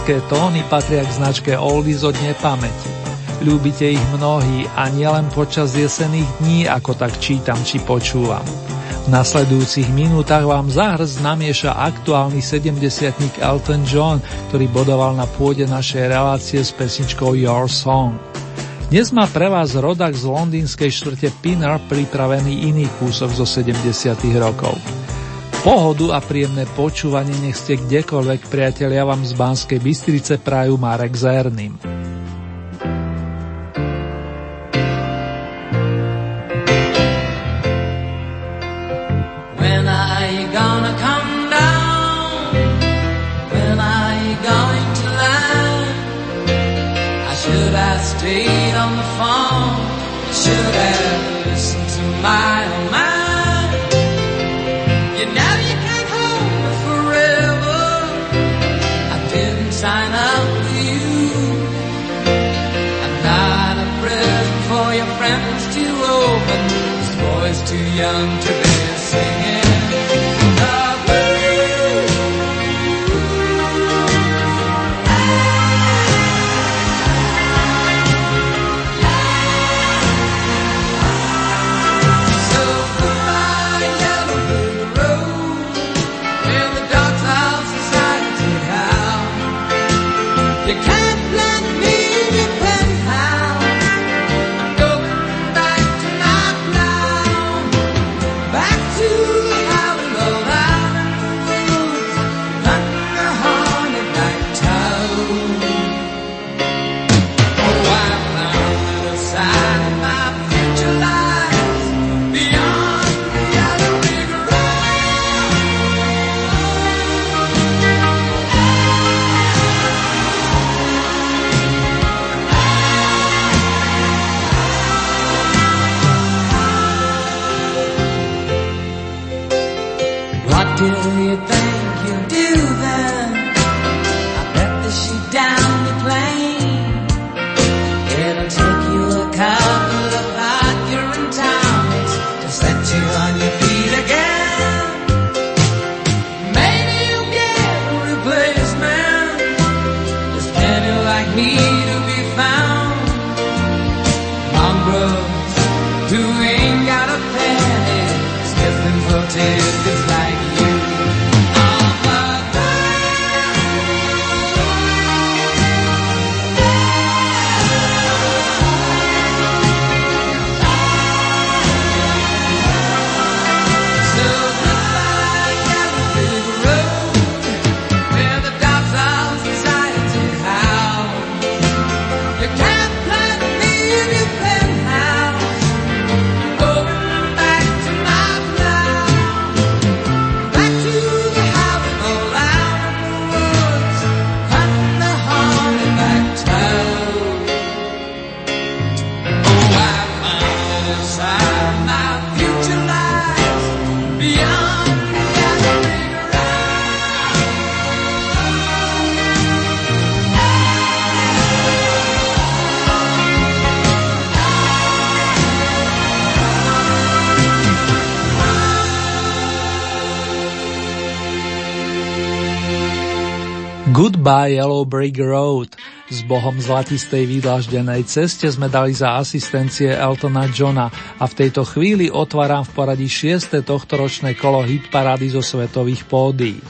Lirické tóny patria k značke Oldies od nepamäti. Ľúbite ich mnohí a nielen počas jesených dní, ako tak čítam či počúvam. V nasledujúcich minútach vám zahrz namieša aktuálny 70 Elton John, ktorý bodoval na pôde našej relácie s pesničkou Your Song. Dnes má pre vás rodak z londýnskej štvrte Pinner pripravený iný kúsok zo 70 rokov. Pohodu a príjemné počúvanie nech ste kdekoľvek, priatelia, vám z Banskej Bystrice prajú Marek Zerným. Goodbye Yellow Brick Road. S bohom zlatistej vydlaždenej ceste sme dali za asistencie Eltona Johna a v tejto chvíli otváram v poradí 6. tohtoročné kolo hitparády zo svetových pódií.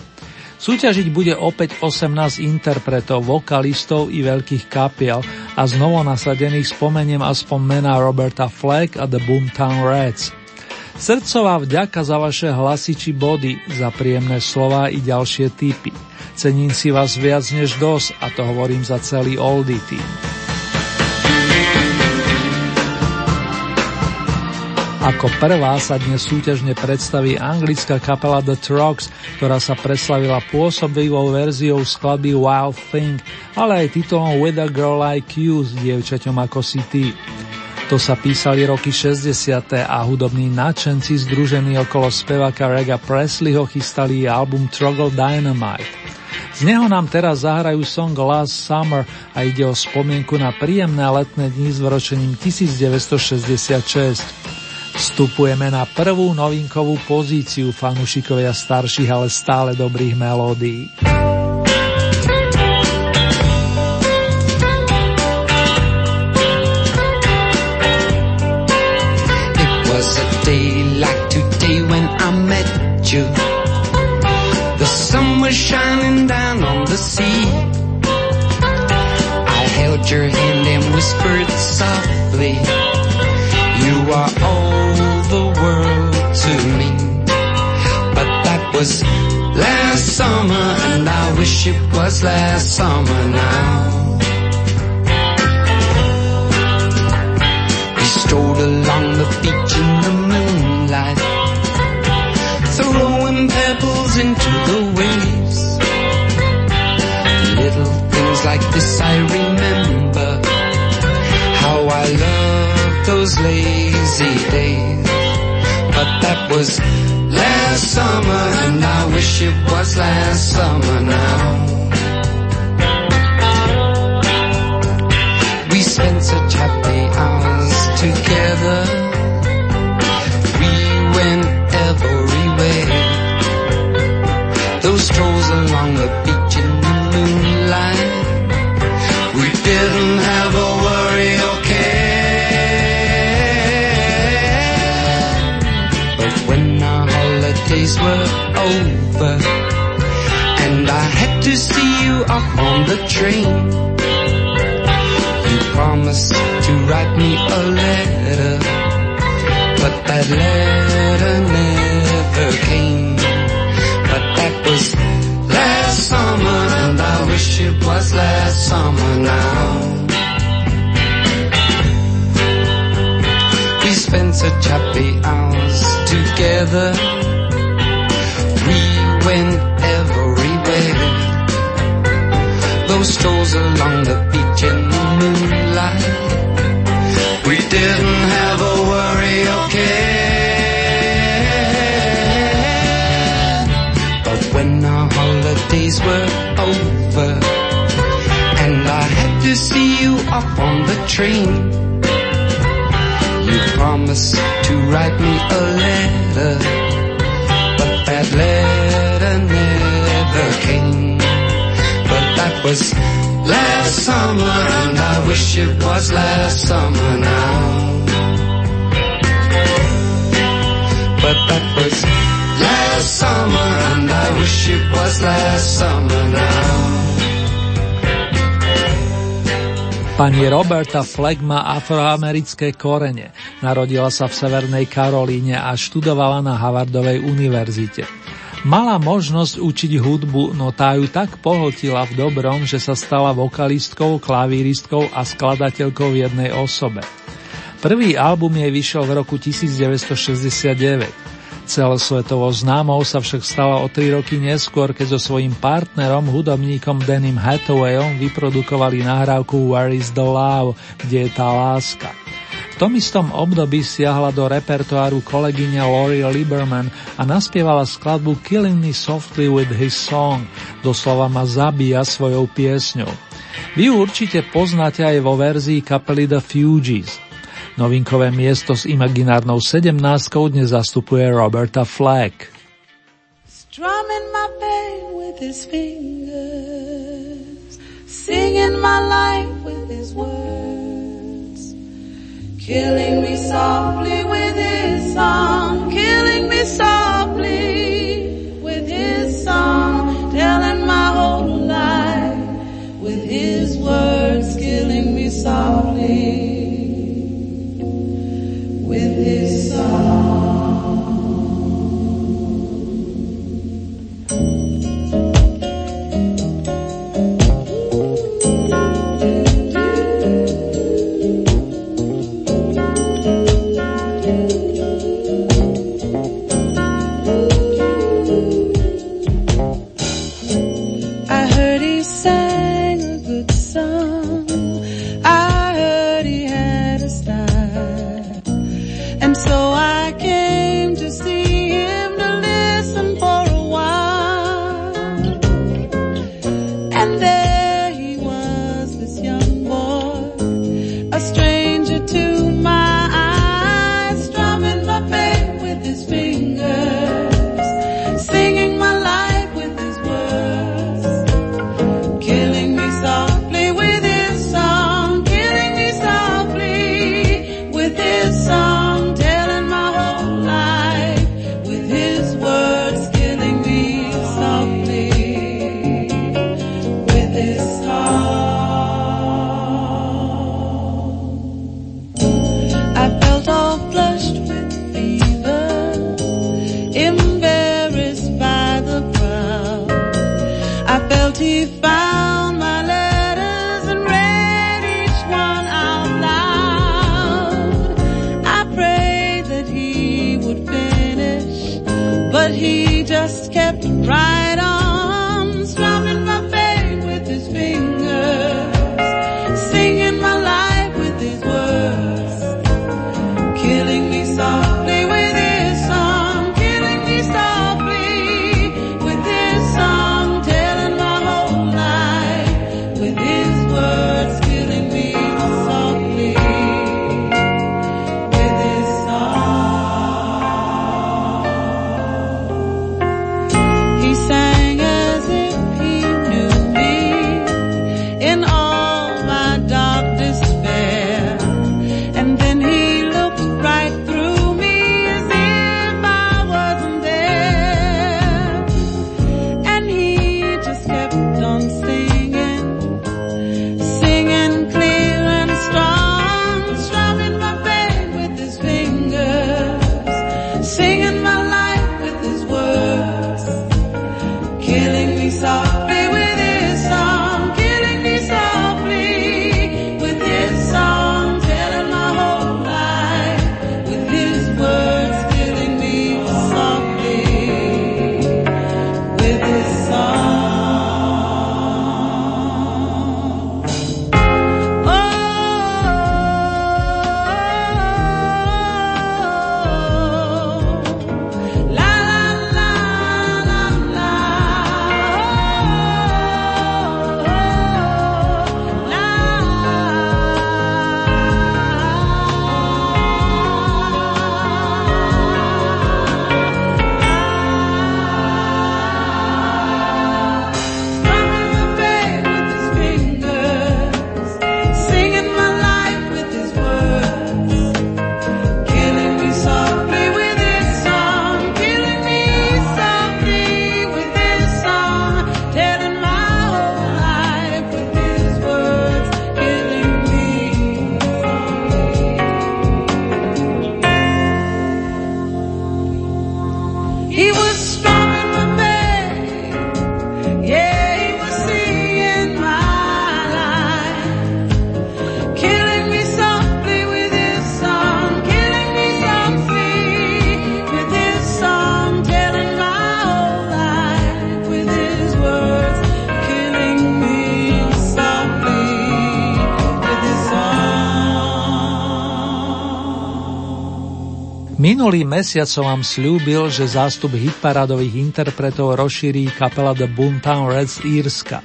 Súťažiť bude opäť 18 interpretov, vokalistov i veľkých kapiel a znovu nasadených spomeniem aspoň mena Roberta Fleck a The Boomtown Reds. Srdcová vďaka za vaše hlasy či body, za príjemné slova i ďalšie typy. Cením si vás viac než dosť a to hovorím za celý Oldie team. Ako prvá sa dnes súťažne predstaví anglická kapela The Trucks, ktorá sa preslavila pôsobivou verziou skladby Wild Thing, ale aj titulom With a Girl Like You s dievčaťom ako si ty. To sa písali roky 60. a hudobní nadšenci združení okolo speváka Rega Presleyho chystali album Struggle Dynamite. Z neho nám teraz zahrajú song Last Summer a ide o spomienku na príjemné letné dni s vročením 1966. Vstupujeme na prvú novinkovú pozíciu fanúšikovia starších, ale stále dobrých melódií. It was last summer now. We strolled along the beach in the moonlight, throwing pebbles into the waves. Little things like this I remember, how I loved those lazy days but that was last summer and I wish it was last summer now. Letter never came. But that was last summer and I wish it was last summer now. We spent such happy hours together We went everywhere. Those strolls along the to see you up on the train, you promised to write me a letter but that letter never came. But that was last summer and I wish it was last summer now. But that was last summer and I wish it was last summer now. Pani Roberta Fleck má afroamerické korene. Narodila sa v Severnej Karolíne a študovala na Harvardovej univerzite. Mala možnosť učiť hudbu, no tá ju tak pohltila v dobrom, že sa stala vokalistkou, klavíristkou a skladateľkou v jednej osobe. Prvý album jej vyšiel v roku 1969. Celosvetovo známou sa však stala o tri roky neskôr, keď so svojím partnerom, hudobníkom Denim Hathawayom vyprodukovali nahrávku Where is the Love, kde je tá láska. V tom istom období siahla do repertoáru kolegyňa Lori Lieberman a naspievala skladbu Killing Me Softly with His Song, doslova ma zabíja svojou piesňou. Vy určite poznáte aj vo verzii kapely The Fugees. Novinkové miesto s imaginárnou sedemnáctkou dnes zastupuje Roberta Flack. Strumming my pain with his fingers, singing my life with his words, killing me softly with his song, killing me softly with his song, telling my whole life with his words, killing me softly. oh Minulý mesiac som vám slúbil, že zástup hitparadových interpretov rozšírí kapela The Boomtown Reds Írska.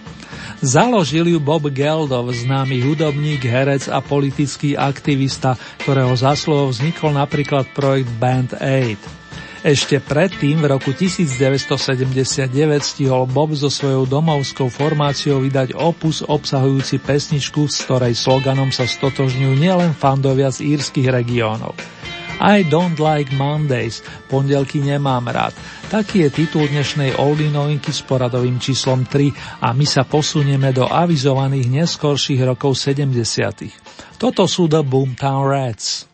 Založil ju Bob Geldov, známy hudobník, herec a politický aktivista, ktorého zásluhou vznikol napríklad projekt Band Aid. Ešte predtým, v roku 1979, stihol Bob so svojou domovskou formáciou vydať opus obsahujúci pesničku, s ktorej sloganom sa stotožňujú nielen fandovia z írskych regiónov. I don't like Mondays, pondelky nemám rád. Taký je titul dnešnej oldie novinky s poradovým číslom 3 a my sa posunieme do avizovaných neskorších rokov 70. Toto sú The Boomtown Rats.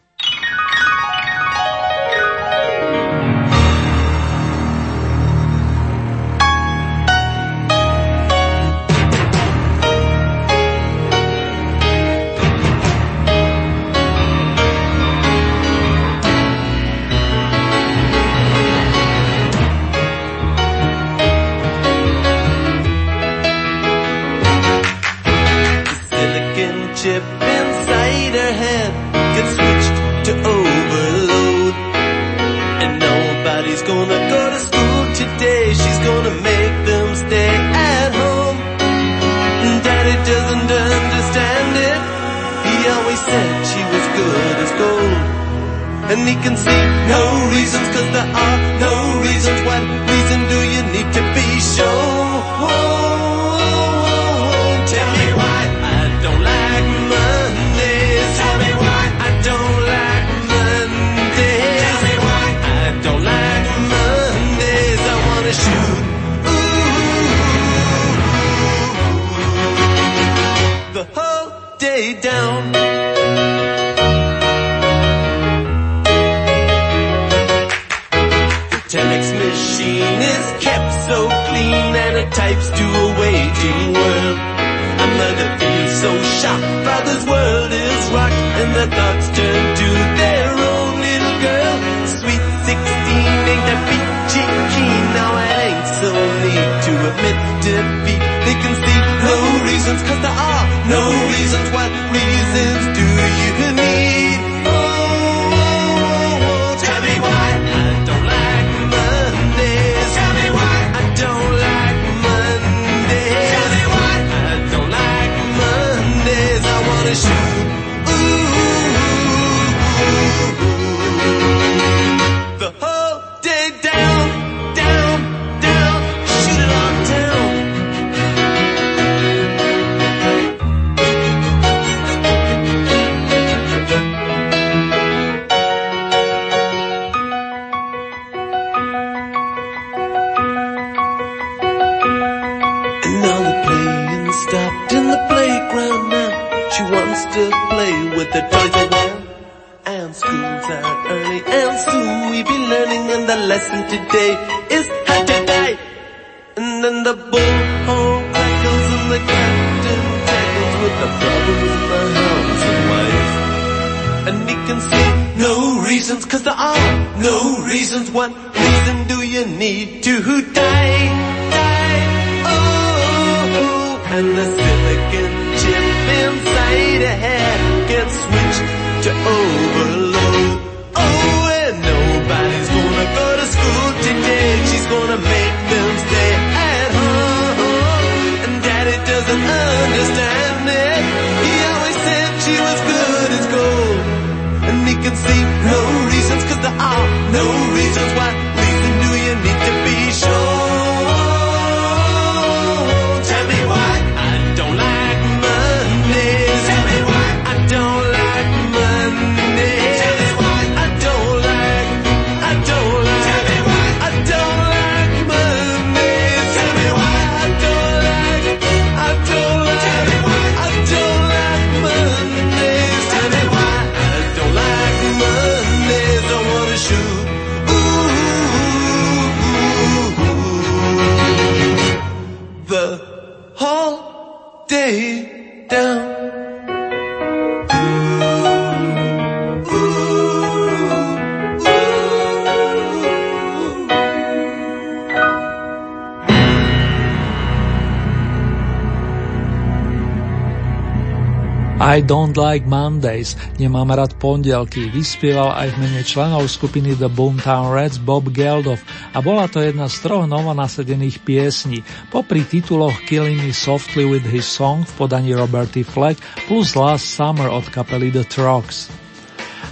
Don't like Mondays, nemám rád pondelky, vyspieval aj v mene členov skupiny The Boomtown Reds Bob Geldof a bola to jedna z troch novonasedených piesní, popri tituloch Killing Me Softly with His Song v podaní Roberty Fleck plus Last Summer od kapely The Trucks.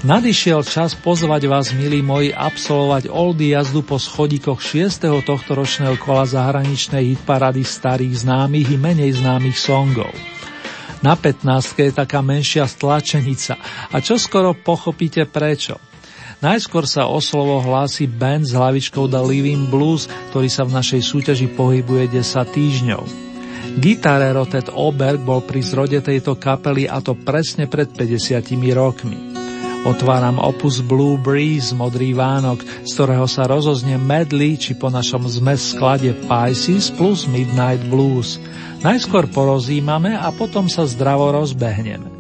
Nadišiel čas pozvať vás, milí moji, absolvovať oldy jazdu po schodíkoch 6. tohto ročného kola zahraničnej hitparady starých známych i menej známych songov. Na 15 je taká menšia stlačenica a čo skoro pochopíte prečo. Najskôr sa o slovo hlási band s hlavičkou The Living Blues, ktorý sa v našej súťaži pohybuje 10 týždňov. Gitarero Ted Oberg bol pri zrode tejto kapely a to presne pred 50 rokmi. Otváram opus Blue Breeze, Modrý Vánok, z ktorého sa rozoznie medley, či po našom zmes sklade Pisces plus Midnight Blues. Najskôr porozímame a potom sa zdravo rozbehneme.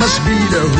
must be the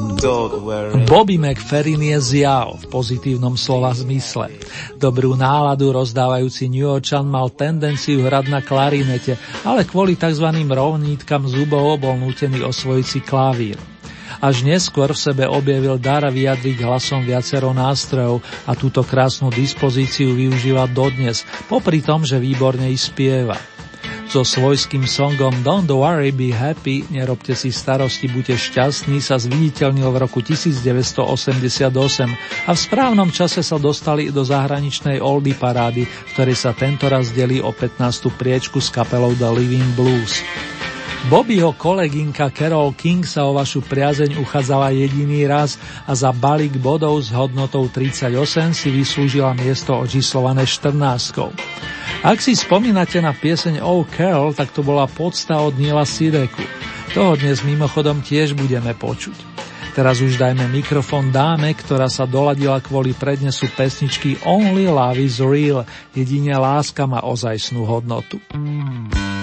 Bobby McFerrin je zjav v pozitívnom slova zmysle. Dobrú náladu rozdávajúci New Yorkčan mal tendenciu hrať na klarinete, ale kvôli tzv. rovnítkam zubov bol nútený osvojiť si klavír. Až neskôr v sebe objavil dar vyjadriť hlasom viacero nástrojov a túto krásnu dispozíciu využíva dodnes, popri tom, že výborne i spieva. So svojským songom Don't Worry Be Happy, nerobte si starosti, buďte šťastní sa zviditeľnil v roku 1988 a v správnom čase sa dostali do zahraničnej Oldie parády, v ktorej sa tento raz delí o 15. priečku s kapelou The Living Blues. Bobbyho kolegynka Carol King sa o vašu priazeň uchádzala jediný raz a za balík bodov s hodnotou 38 si vyslúžila miesto očíslované 14. Ak si spomínate na pieseň Oh Carol, tak to bola podsta od Nila Sireku. Toho dnes mimochodom tiež budeme počuť. Teraz už dajme mikrofón dáme, ktorá sa doladila kvôli prednesu pesničky Only Love is Real, jedine láska má ozajstnú hodnotu. it's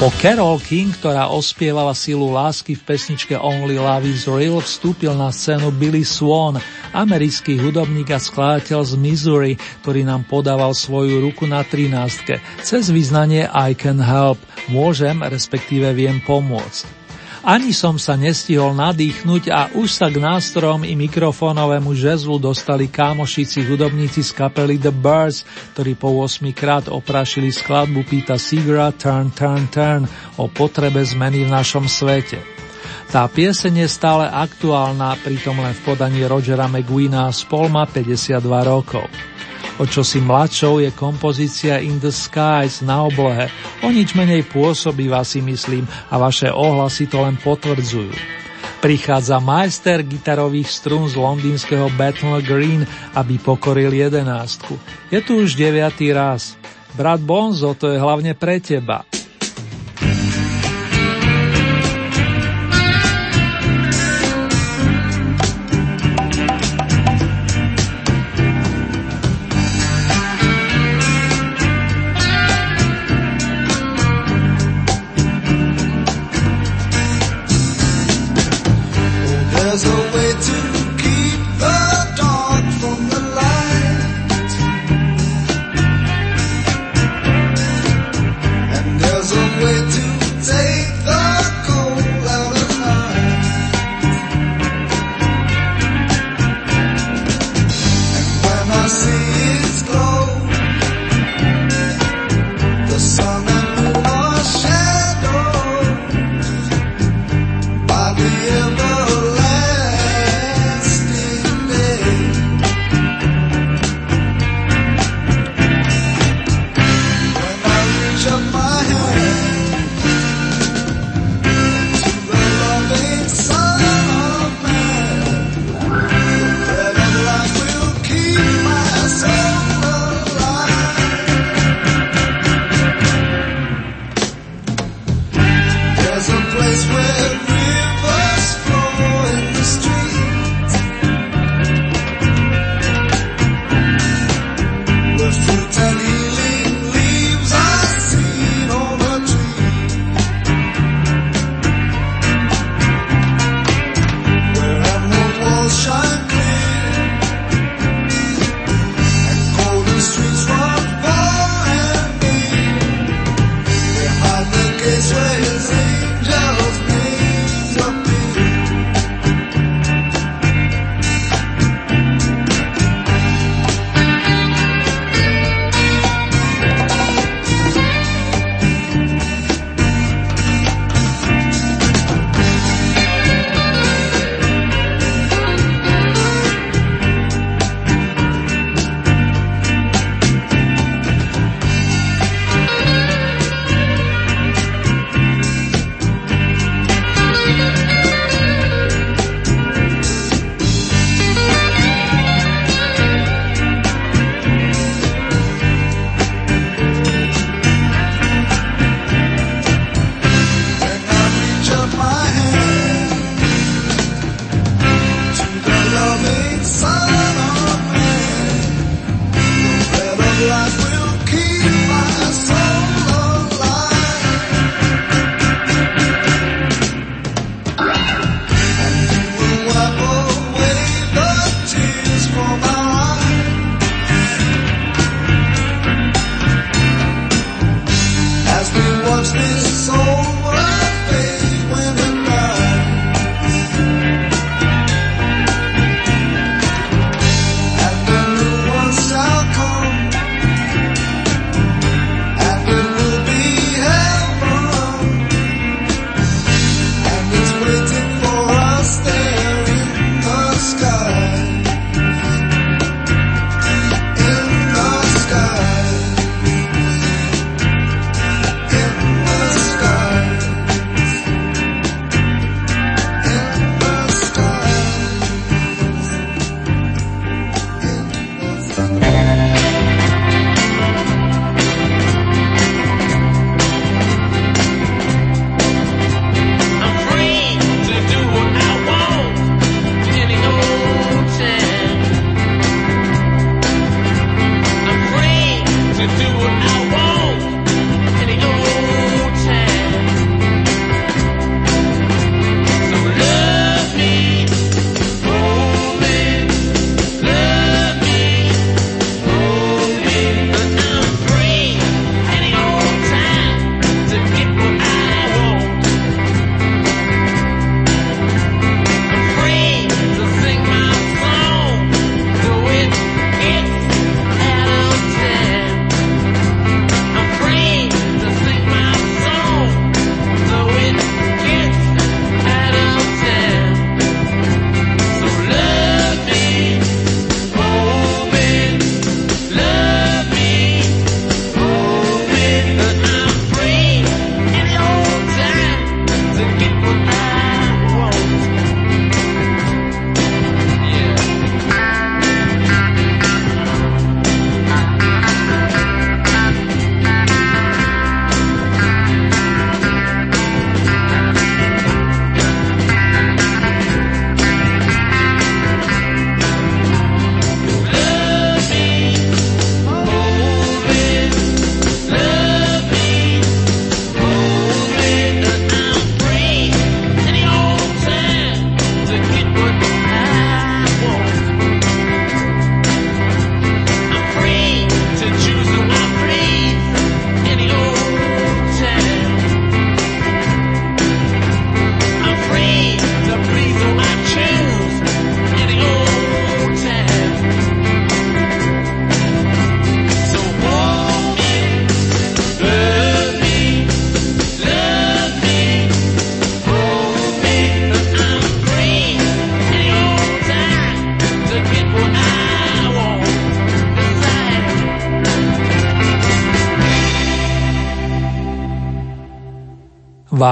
Po Carol King, ktorá ospievala silu lásky v pesničke Only Love is Real, vstúpil na scénu Billy Swan, americký hudobník a skladateľ z Missouri, ktorý nám podával svoju ruku na 13. cez vyznanie I can help, môžem, respektíve viem pomôcť. Ani som sa nestihol nadýchnuť a už sa k nástrojom i mikrofónovému žezlu dostali kámošici hudobníci z kapely The Birds, ktorí po 8 krát oprašili skladbu Pita Sigura Turn, Turn, Turn o potrebe zmeny v našom svete. Tá pieseň je stále aktuálna, pritom len v podaní Rogera McGuina z Polma 52 rokov. O čo si mladšou je kompozícia In the Skies na oblohe. O nič menej pôsobivá si myslím a vaše ohlasy to len potvrdzujú. Prichádza majster gitarových strún z londýnskeho Bethnal Green, aby pokoril jedenástku. Je tu už deviatý raz. Brat Bonzo, to je hlavne pre teba.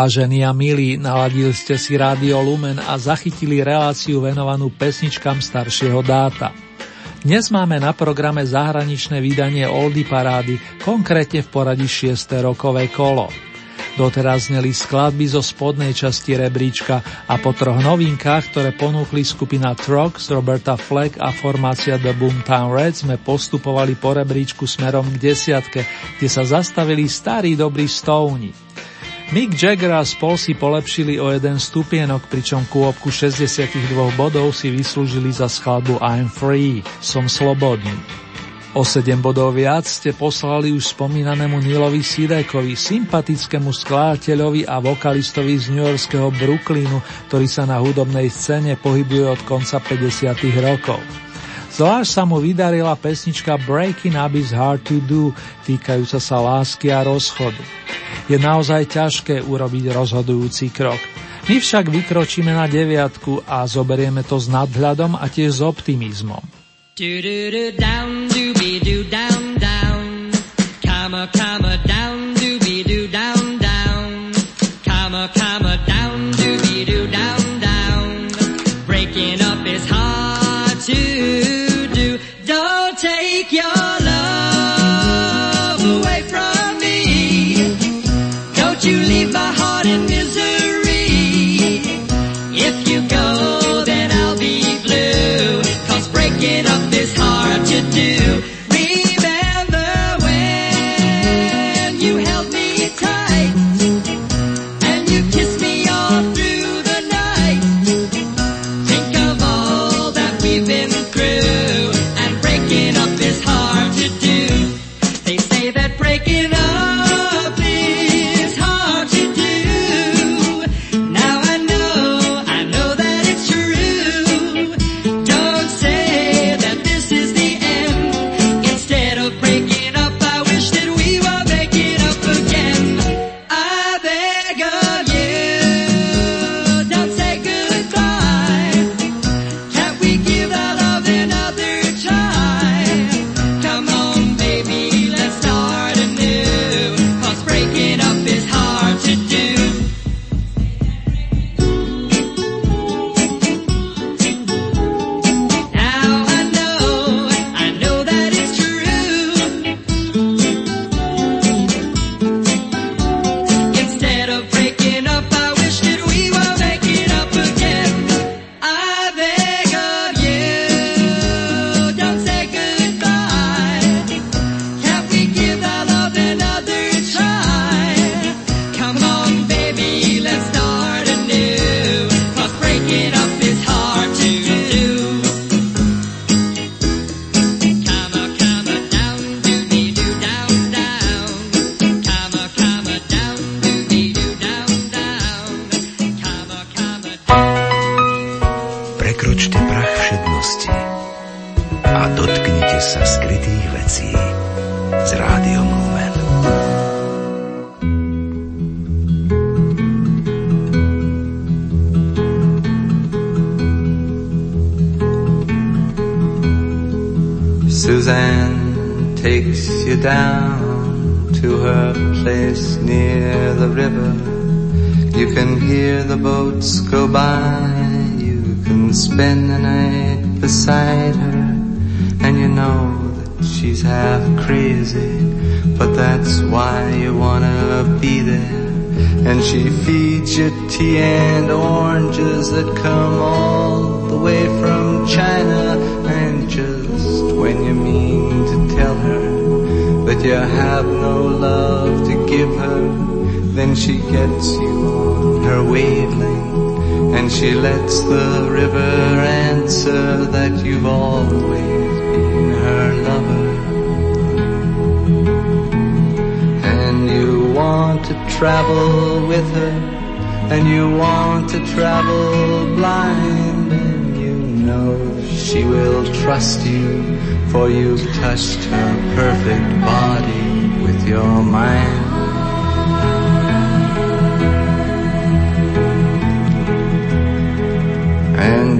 Vážení a milí, naladili ste si Rádio Lumen a zachytili reláciu venovanú pesničkám staršieho dáta. Dnes máme na programe zahraničné vydanie Oldy Parády, konkrétne v poradí 6. rokové kolo. Doteraz zneli skladby zo spodnej časti rebríčka a po troch novinkách, ktoré ponúkli skupina Trox, Roberta Fleck a formácia The Boomtown Reds sme postupovali po rebríčku smerom k desiatke, kde sa zastavili starí dobrí stovni. Mick Jagger a spol si polepšili o jeden stupienok, pričom kôpku 62 bodov si vyslúžili za skladbu I'm Free, som slobodný. O 7 bodov viac ste poslali už spomínanému Nilovi Sidekovi, sympatickému skladateľovi a vokalistovi z Yorkského Brooklynu, ktorý sa na hudobnej scéne pohybuje od konca 50. rokov. Zvlášť sa mu vydarila pesnička Breaking Up is Hard to Do, týkajúca sa lásky a rozchodu je naozaj ťažké urobiť rozhodujúci krok. My však vykročíme na deviatku a zoberieme to s nadhľadom a tiež s optimizmom. down, down, down. Comma, comma, the river answer that you've always been her lover. And you want to travel with her and you want to travel blind and you know she will trust you for you've touched her perfect body with your mind.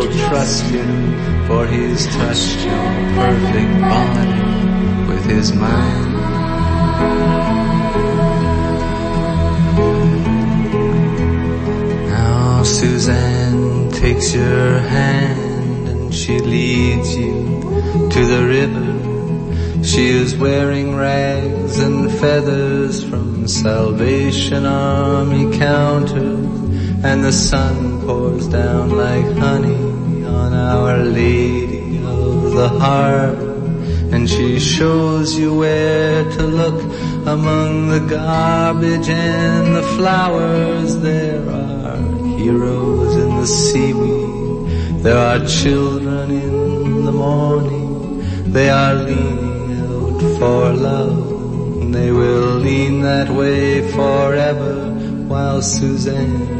you'll trust him, for he's touched your perfect body with his mind. Now Suzanne takes your hand and she leads you to the river she is wearing rags and feathers from Salvation Army counters, and the sun pours down like honey on Our Lady of the Harbor, and she shows you where to look among the garbage and the flowers. There are heroes in the seaweed, there are children in the morning, they are leaning for love. They will lean that way forever while Suzanne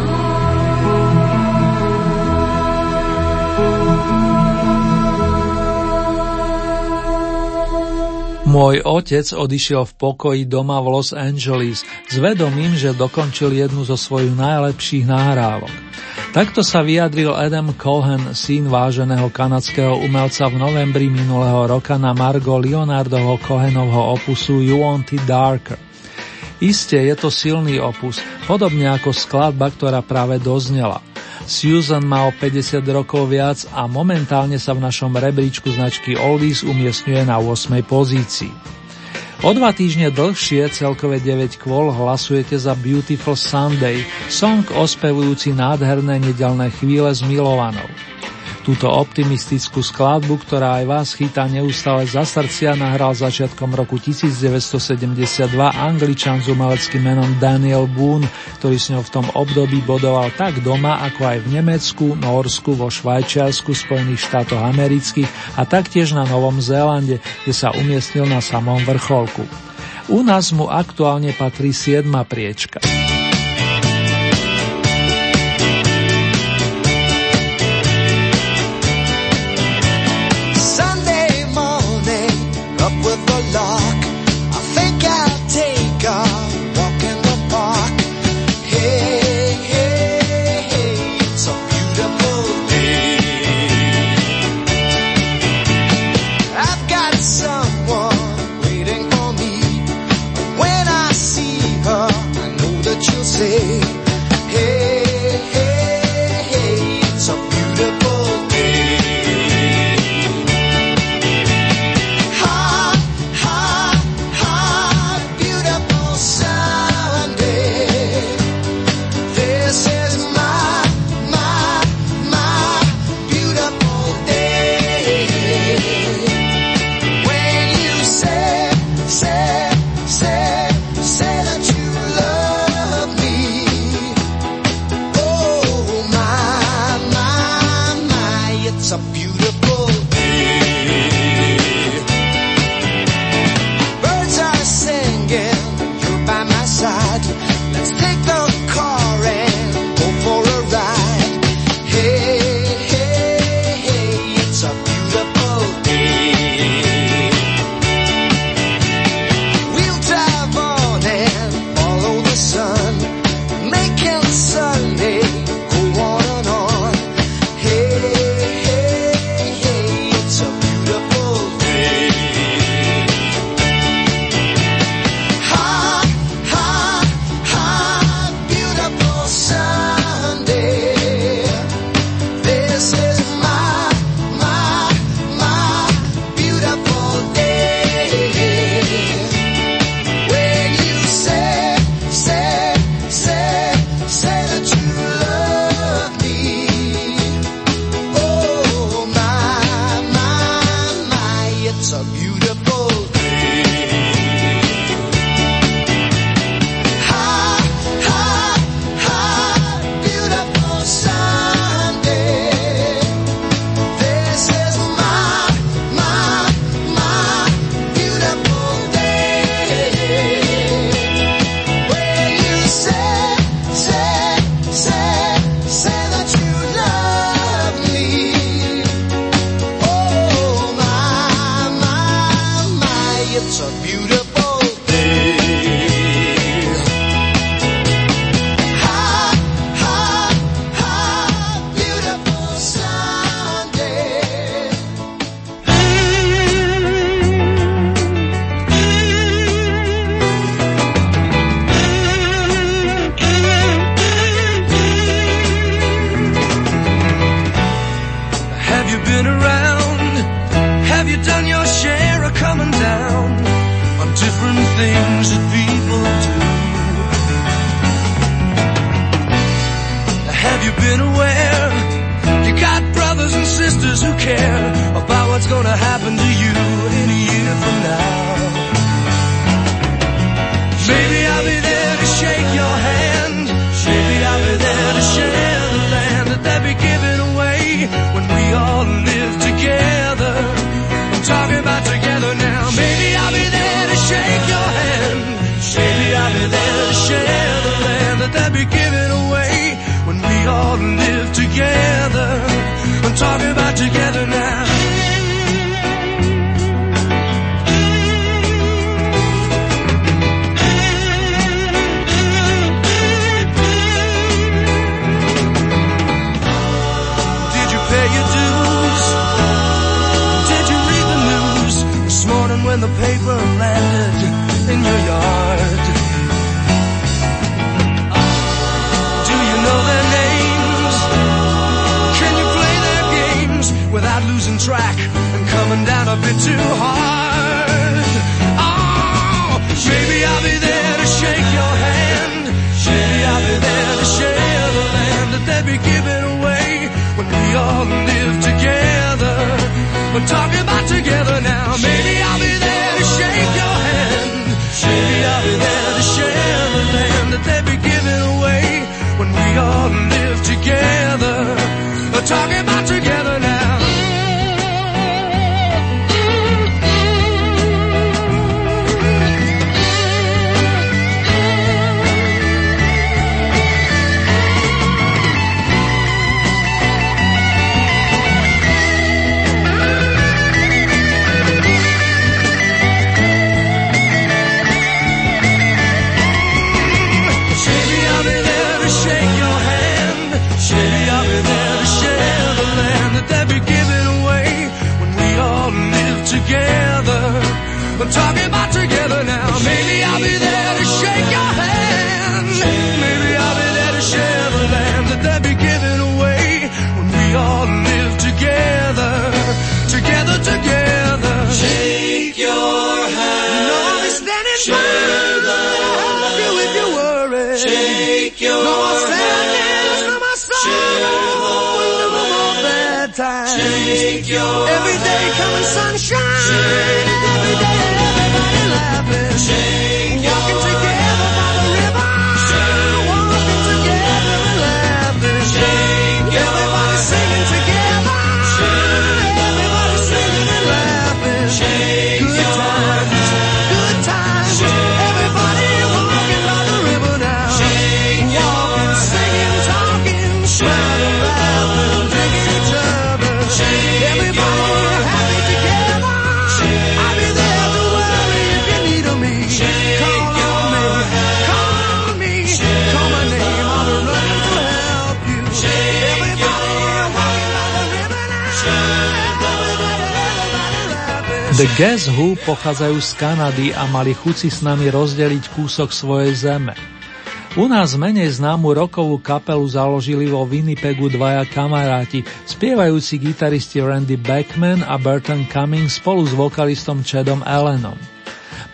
Môj otec odišiel v pokoji doma v Los Angeles s vedomím, že dokončil jednu zo svojich najlepších nahrávok. Takto sa vyjadril Adam Cohen, syn váženého kanadského umelca v novembri minulého roka na Margo Leonardoho Cohenovho opusu You Want It Darker. Isté je to silný opus, podobne ako skladba, ktorá práve doznela – Susan má o 50 rokov viac a momentálne sa v našom rebríčku značky Oldies umiestňuje na 8. pozícii. O dva týždne dlhšie, celkové 9 kvôl, hlasujete za Beautiful Sunday, song ospevujúci nádherné nedelné chvíle s milovanou. Túto optimistickú skladbu, ktorá aj vás chytá neustále za srdcia, nahral začiatkom roku 1972 angličan s umeleckým menom Daniel Boone, ktorý s ňou v tom období bodoval tak doma, ako aj v Nemecku, Norsku, vo Švajčiarsku, Spojených štátoch amerických a taktiež na Novom Zélande, kde sa umiestnil na samom vrcholku. U nás mu aktuálne patrí 7. priečka. talking Jazz Who pochádzajú z Kanady a mali chuci s nami rozdeliť kúsok svojej zeme. U nás menej známu rokovú kapelu založili vo Winnipegu dvaja kamaráti, spievajúci gitaristi Randy Beckman a Burton Cummings spolu s vokalistom Chadom Allenom.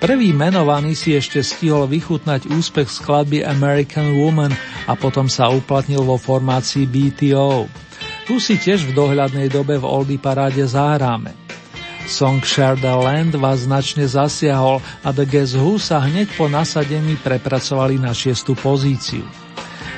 Prvý menovaný si ešte stihol vychutnať úspech skladby American Woman a potom sa uplatnil vo formácii BTO. Tu si tiež v dohľadnej dobe v Oldy paráde zahráme. Song Share the Land vás značne zasiahol a The Guess Who sa hneď po nasadení prepracovali na šiestu pozíciu.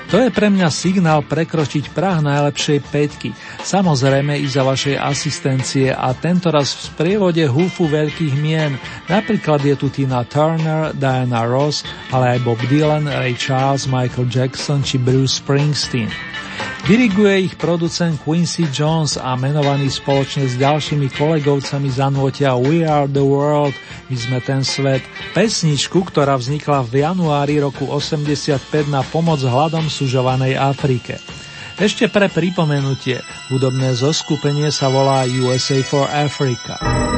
To je pre mňa signál prekročiť prah najlepšej petky, samozrejme i za vašej asistencie a tentoraz v sprievode húfu veľkých mien. Napríklad je tu Tina Turner, Diana Ross, ale aj Bob Dylan, Ray Charles, Michael Jackson či Bruce Springsteen. Diriguje ich producent Quincy Jones a menovaný spoločne s ďalšími kolegovcami zanútia We Are The World, my sme ten svet, pesničku, ktorá vznikla v januári roku 85 na pomoc hladom sužovanej Afrike. Ešte pre pripomenutie, hudobné zoskupenie sa volá USA for Africa.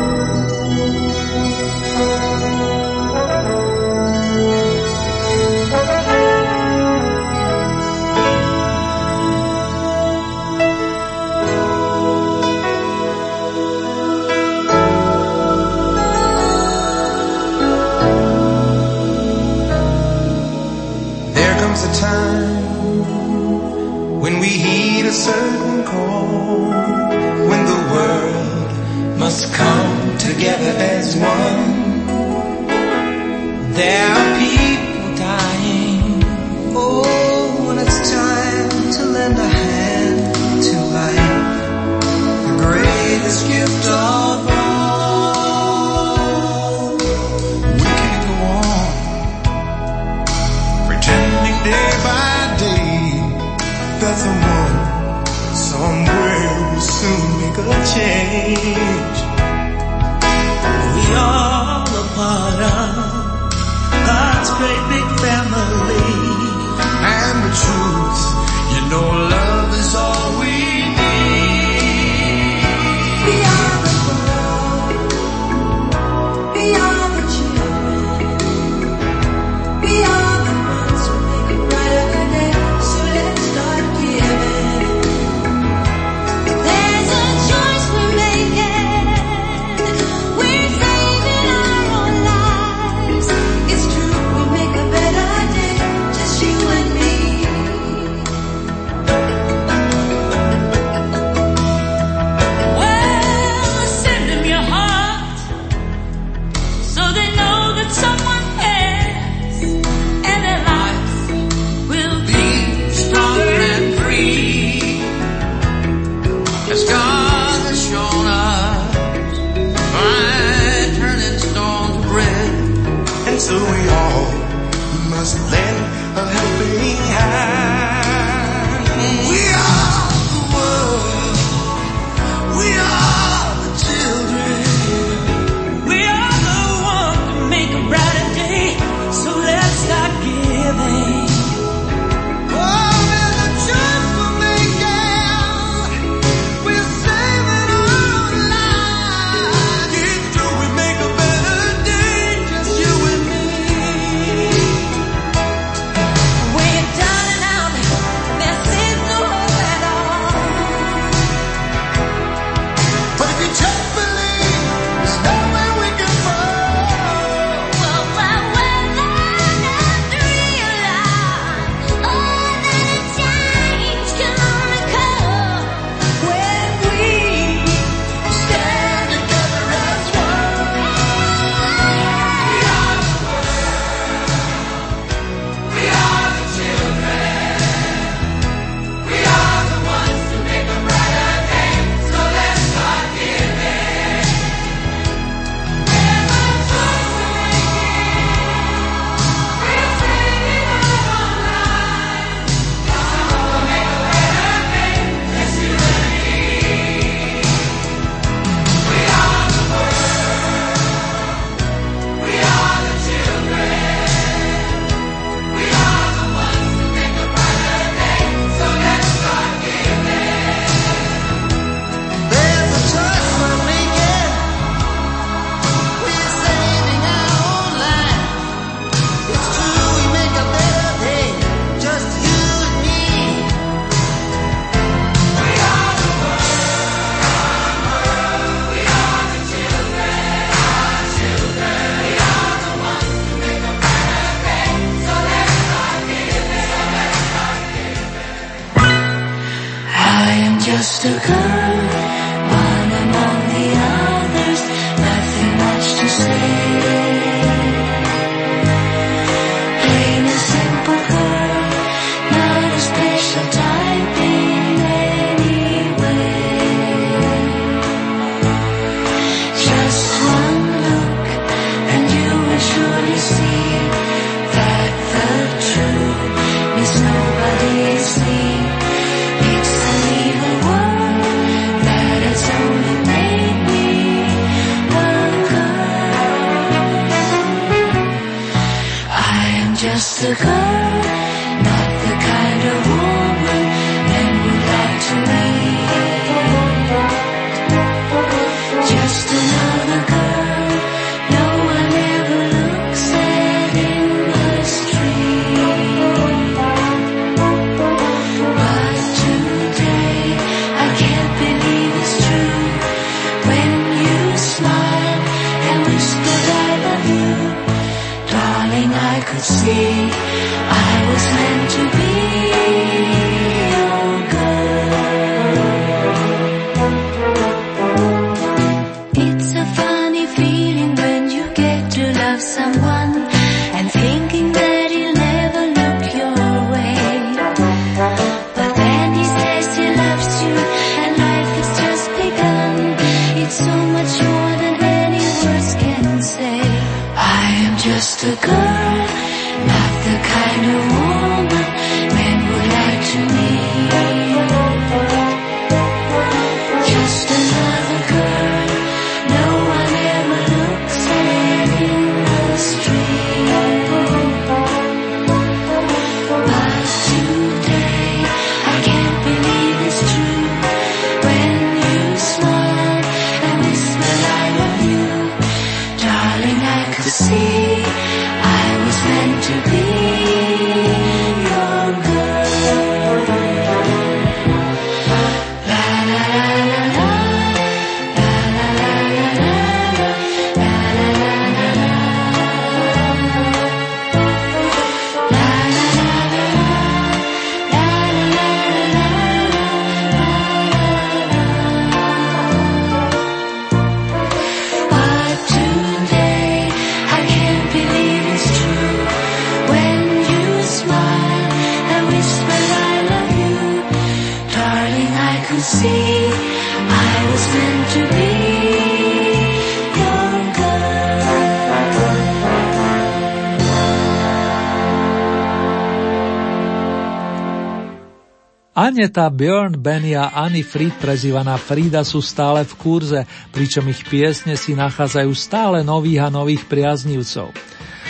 Aneta, Björn, Benny a Annie Fried, prezývaná Frida, sú stále v kurze, pričom ich piesne si nachádzajú stále nových a nových priaznivcov.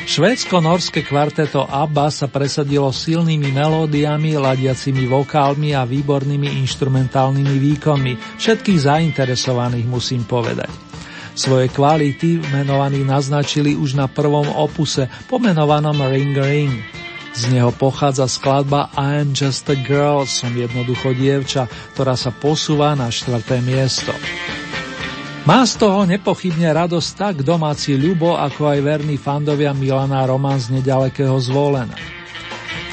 Švédsko-norské kvarteto ABBA sa presadilo silnými melódiami, ladiacimi vokálmi a výbornými inštrumentálnymi výkonmi. Všetkých zainteresovaných musím povedať. Svoje kvality menovaní naznačili už na prvom opuse, pomenovanom Ring Ring. Z neho pochádza skladba am just a girl, som jednoducho dievča, ktorá sa posúva na štvrté miesto. Má z toho nepochybne radosť tak domáci Ľubo, ako aj verní fandovia Milana Roman z nedalekého zvolena.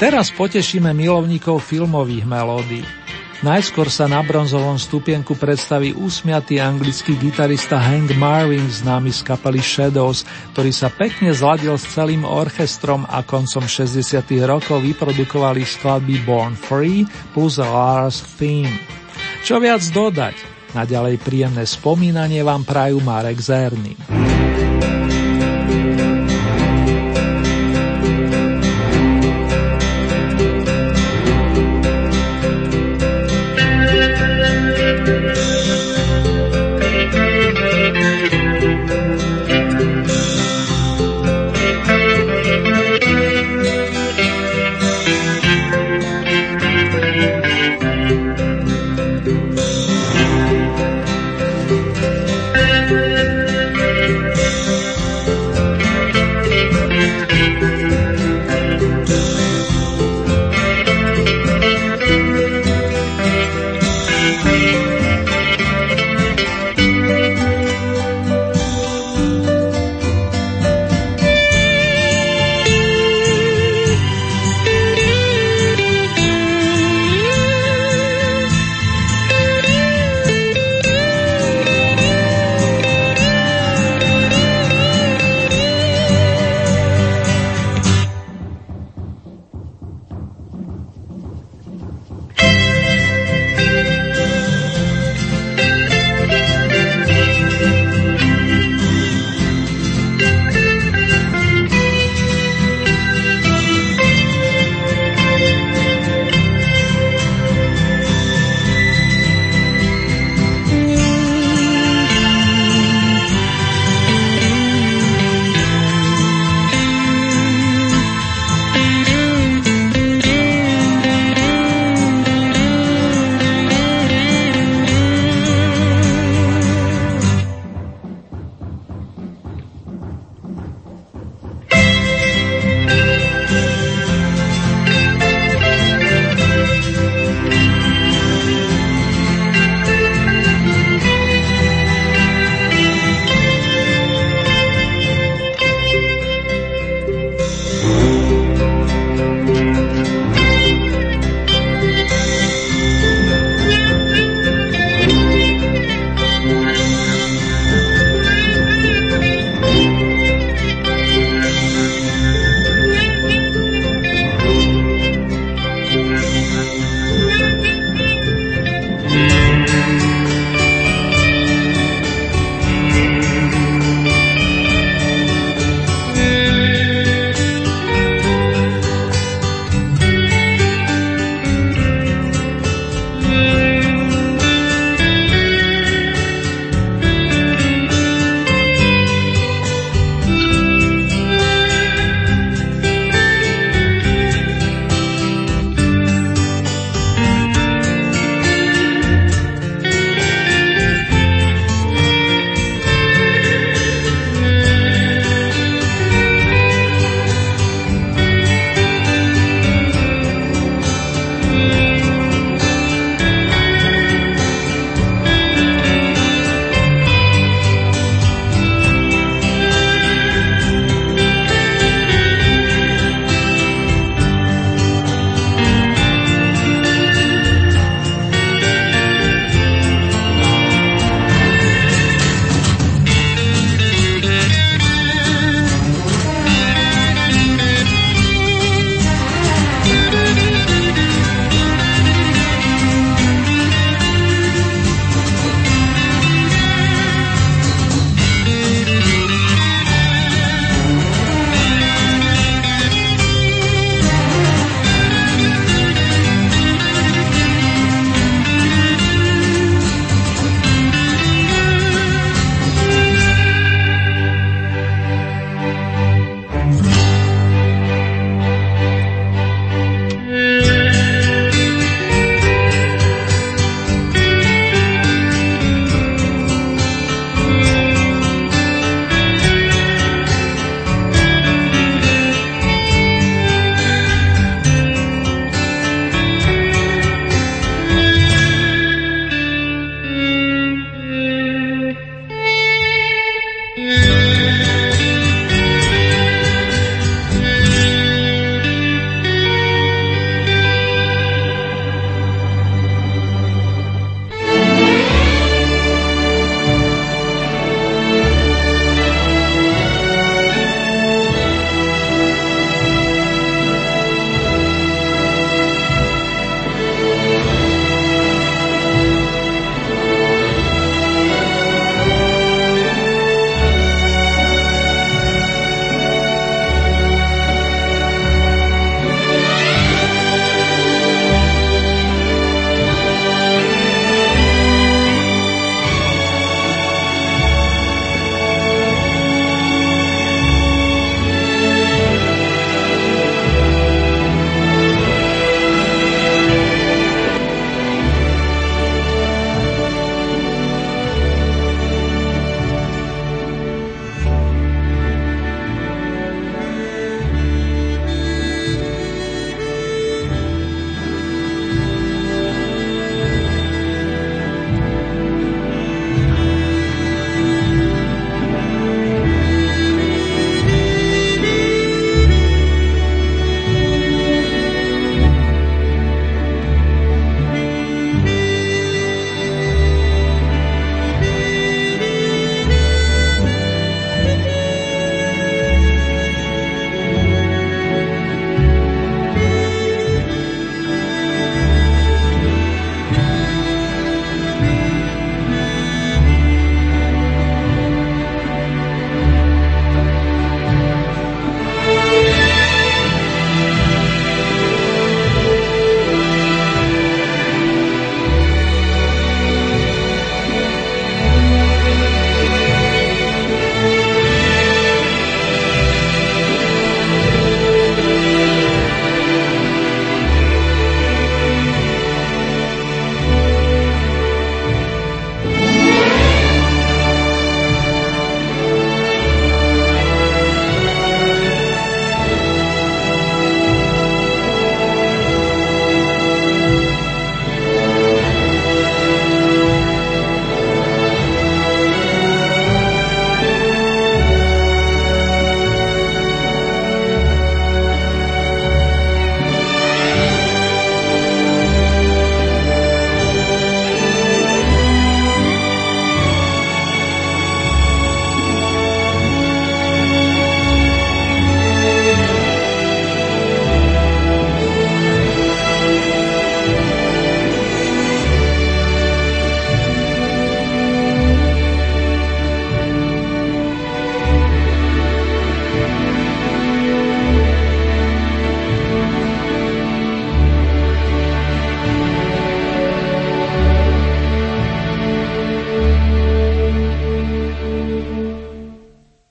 Teraz potešíme milovníkov filmových melódií. Najskôr sa na bronzovom stupienku predstaví úsmiatý anglický gitarista Hank Marvin, známy z kapely Shadows, ktorý sa pekne zladil s celým orchestrom a koncom 60. rokov vyprodukovali skladby Born Free plus Lars Theme. Čo viac dodať? Naďalej príjemné spomínanie vám prajú Marek Zerny.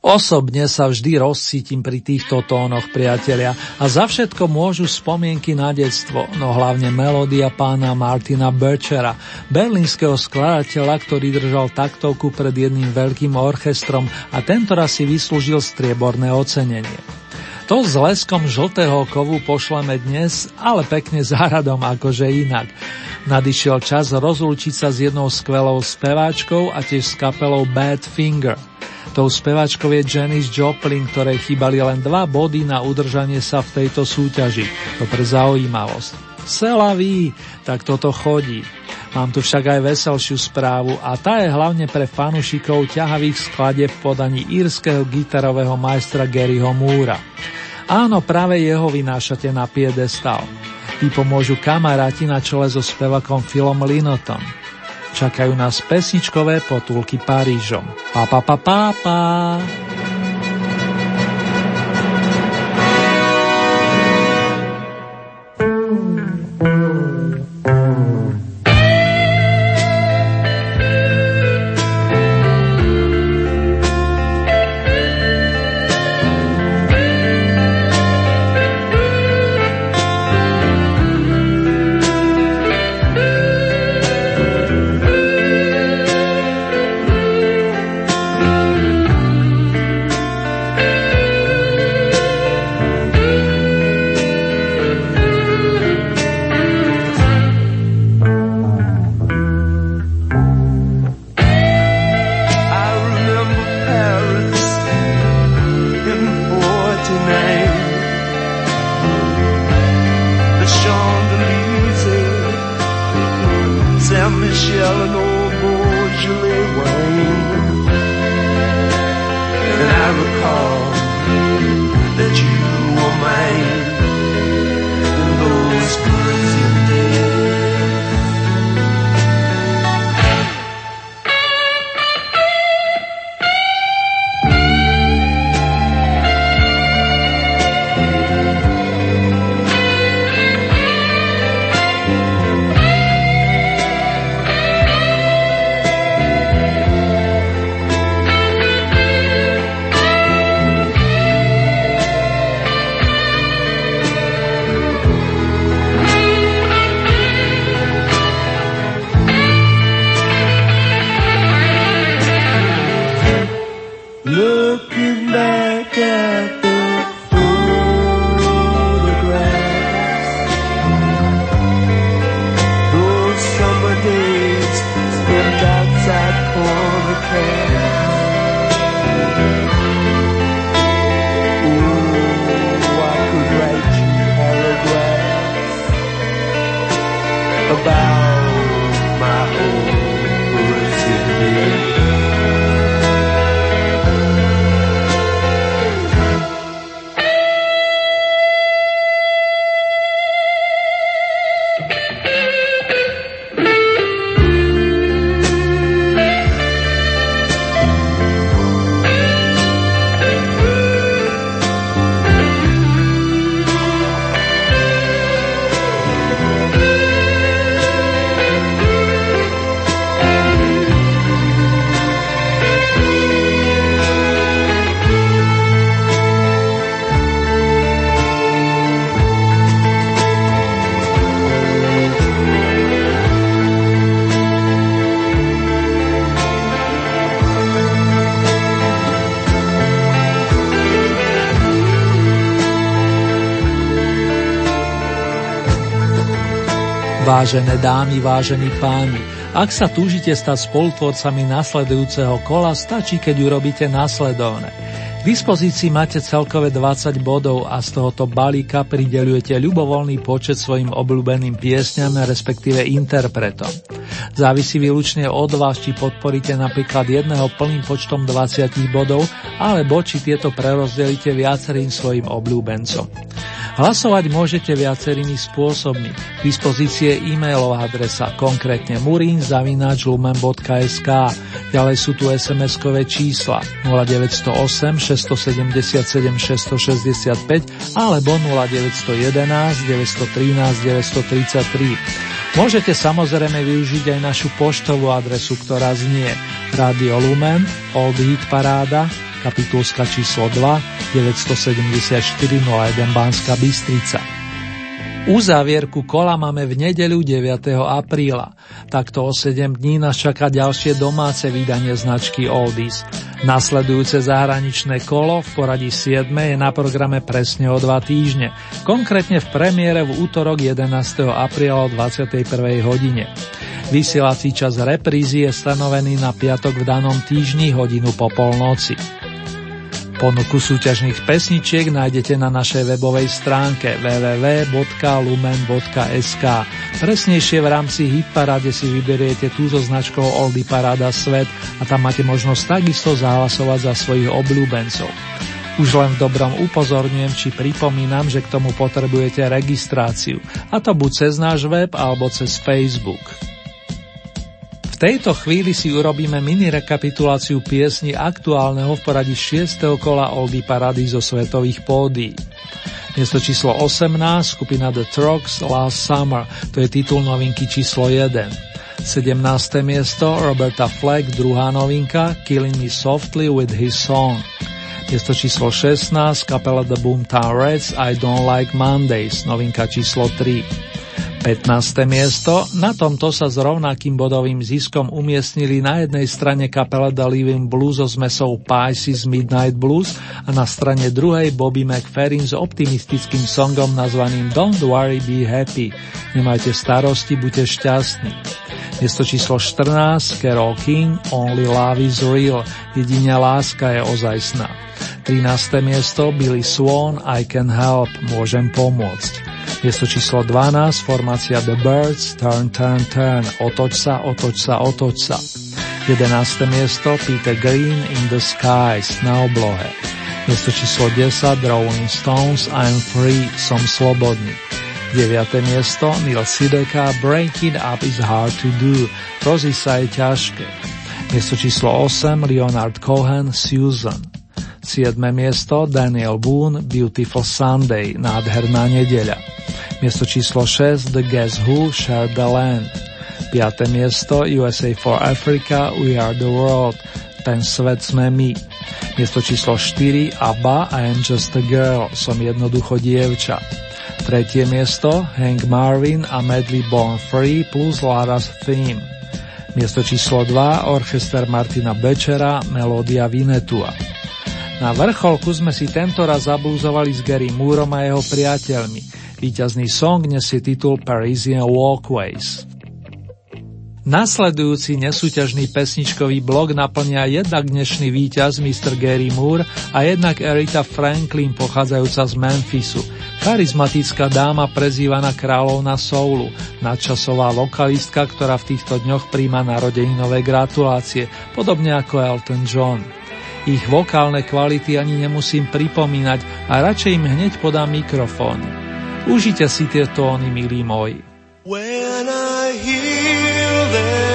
Osobne sa vždy rozcítim pri týchto tónoch, priatelia, a za všetko môžu spomienky na detstvo, no hlavne melódia pána Martina Birchera, berlínskeho skladateľa, ktorý držal taktovku pred jedným veľkým orchestrom a tentoraz si vyslúžil strieborné ocenenie. To s leskom žltého kovu pošleme dnes, ale pekne záradom akože inak. Nadišiel čas rozlúčiť sa s jednou skvelou speváčkou a tiež s kapelou Bad Finger – Tou spevačkou je Janis Joplin, ktorej chýbali len dva body na udržanie sa v tejto súťaži. To pre zaujímavosť. ví, tak toto chodí. Mám tu však aj veselšiu správu a tá je hlavne pre fanušikov ťahavých skladeb v podaní írskeho gitarového majstra Garyho Múra. Áno, práve jeho vynášate na piedestal. Tí pomôžu kamaráti na čele so spevakom Philom Linotom. Čakajú nás pesničkové potulky Parížom. Pa, pa, pa, pa, pa. goodbye. Vážené dámy, vážení páni, ak sa túžite stať spolutvorcami nasledujúceho kola, stačí, keď urobíte následovné. K dispozícii máte celkové 20 bodov a z tohoto balíka pridelujete ľubovoľný počet svojim obľúbeným piesňam, respektíve interpretom. Závisí výlučne od vás, či podporíte napríklad jedného plným počtom 20 bodov, alebo či tieto prerozdelíte viacerým svojim obľúbencom. Hlasovať môžete viacerými spôsobmi. K dispozície e-mailová adresa, konkrétne murinzavináčlumen.sk. Ďalej sú tu SMS-kové čísla 0908 677 665 alebo 0911 913 933. Môžete samozrejme využiť aj našu poštovú adresu, ktorá znie Radio Lumen, Old Hit Paráda, kapitulska číslo 2, 974 01 Banská Bystrica. Uzávierku kola máme v nedeľu 9. apríla. Takto o 7 dní nás čaká ďalšie domáce vydanie značky Oldies. Nasledujúce zahraničné kolo v poradí 7. je na programe presne o 2 týždne, konkrétne v premiére v útorok 11. apríla o 21. hodine. Vysielací čas reprízy je stanovený na piatok v danom týždni hodinu po polnoci. Ponuku súťažných pesničiek nájdete na našej webovej stránke www.lumen.sk. Presnejšie v rámci Hitparáde si vyberiete tú so značkou Oldy Paráda Svet a tam máte možnosť takisto zahlasovať za svojich obľúbencov. Už len v dobrom upozorňujem či pripomínam, že k tomu potrebujete registráciu, a to buď cez náš web alebo cez Facebook tejto chvíli si urobíme mini rekapituláciu piesni aktuálneho v poradí 6. kola Oldy Parady zo svetových pódií. Miesto číslo 18, skupina The Trucks Last Summer, to je titul novinky číslo 1. 17. miesto Roberta Fleck, druhá novinka Killing Me Softly with His Song. Miesto číslo 16, kapela The Boomtown Reds I Don't Like Mondays, novinka číslo 3. 15. miesto, na tomto sa s rovnakým bodovým ziskom umiestnili na jednej strane kapela The Living Blues so zmesou Pisces Midnight Blues a na strane druhej Bobby McFerrin s optimistickým songom nazvaným Don't Worry Be Happy. Nemajte starosti, buďte šťastní. Miesto číslo 14, Carol King, Only Love is Real, jedine láska je ozajstná. 13. miesto, Billy Swan, I Can Help, môžem pomôcť. Miesto číslo 12, formácia The Birds, Turn, Turn, Turn, otoč sa, otoč sa, otoč sa. 11. miesto Peter Green in the Skies na oblohe. Miesto číslo 10 Rolling Stones I'm Free, som slobodný. 9. miesto Neil Sideka Breaking Up is Hard to Do, Rozy sa je ťažké. Miesto číslo 8 Leonard Cohen Susan. 7. miesto Daniel Boone Beautiful Sunday, nádherná nedeľa. Miesto číslo 6 The Guess Who Share the Land. 5. miesto USA for Africa We Are the World. Ten svet sme my. Miesto číslo 4 ABBA I Am Just a Girl. Som jednoducho dievča. Tretie miesto Hank Marvin a Medley Born Free plus Lara's Theme. Miesto číslo 2 Orchester Martina Bečera Melódia Vinetua. Na vrcholku sme si tento raz zablúzovali s Gary Moorom a jeho priateľmi. Výťazný song nesie titul Parisian Walkways. Nasledujúci nesúťažný pesničkový blok naplňa jednak dnešný víťaz Mr. Gary Moore a jednak Erita Franklin pochádzajúca z Memphisu, charizmatická dáma prezývaná kráľovna soulu, nadčasová vokalistka, ktorá v týchto dňoch príjma narodeninové gratulácie, podobne ako Elton John. Ich vokálne kvality ani nemusím pripomínať a radšej im hneď podám mikrofón. Užite si tie tóny, milí moji. When I hear that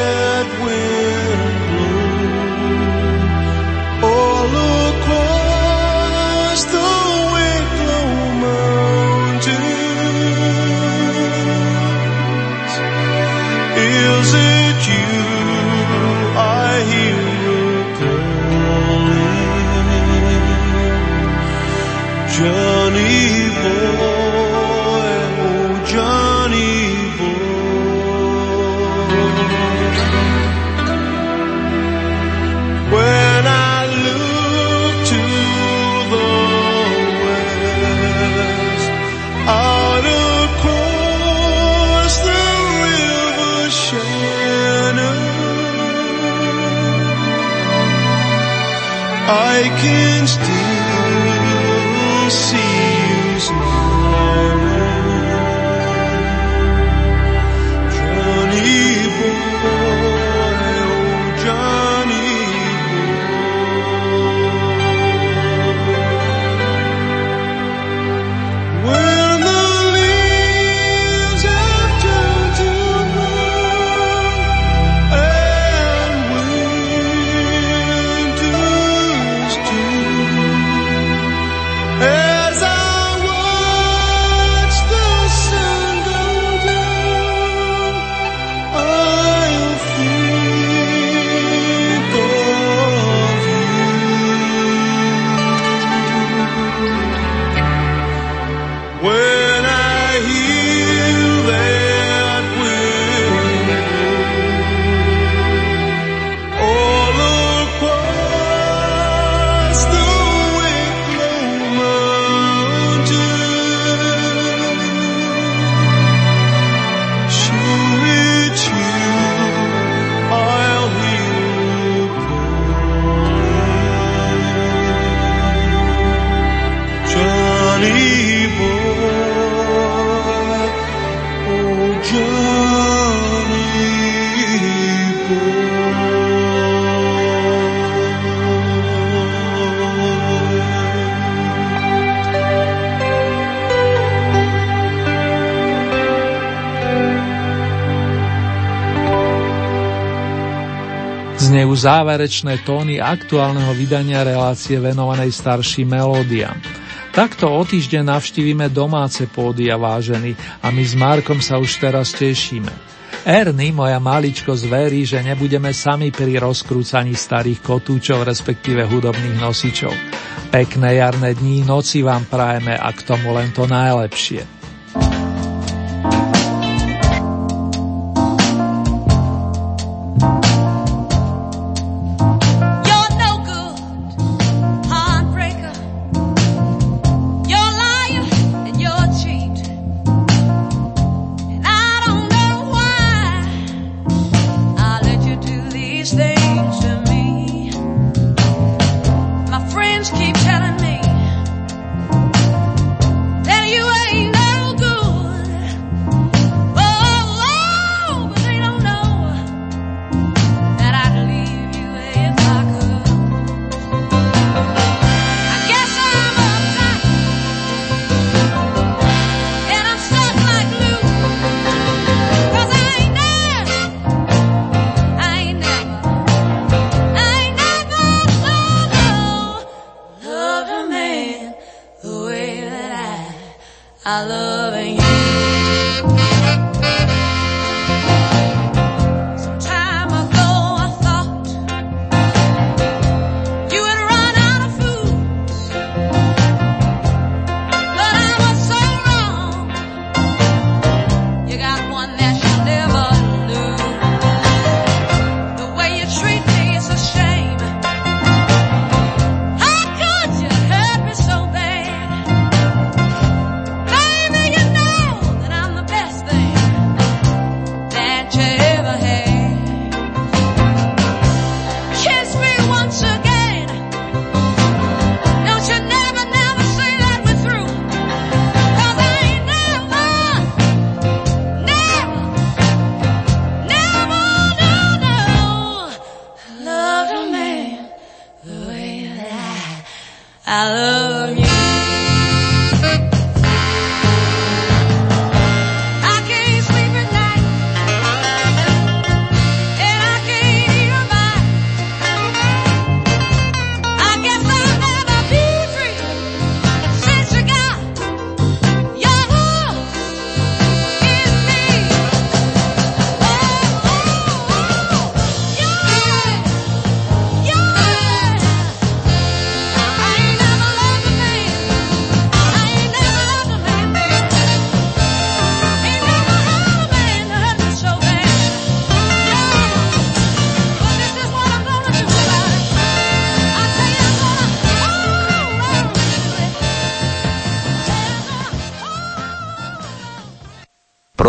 záverečné tóny aktuálneho vydania relácie venovanej starším melódiám. Takto o týždeň navštívime domáce pódia vážení a my s Markom sa už teraz tešíme. Erny, moja maličko, zverí, že nebudeme sami pri rozkrúcaní starých kotúčov, respektíve hudobných nosičov. Pekné jarné dní, noci vám prajeme a k tomu len to najlepšie.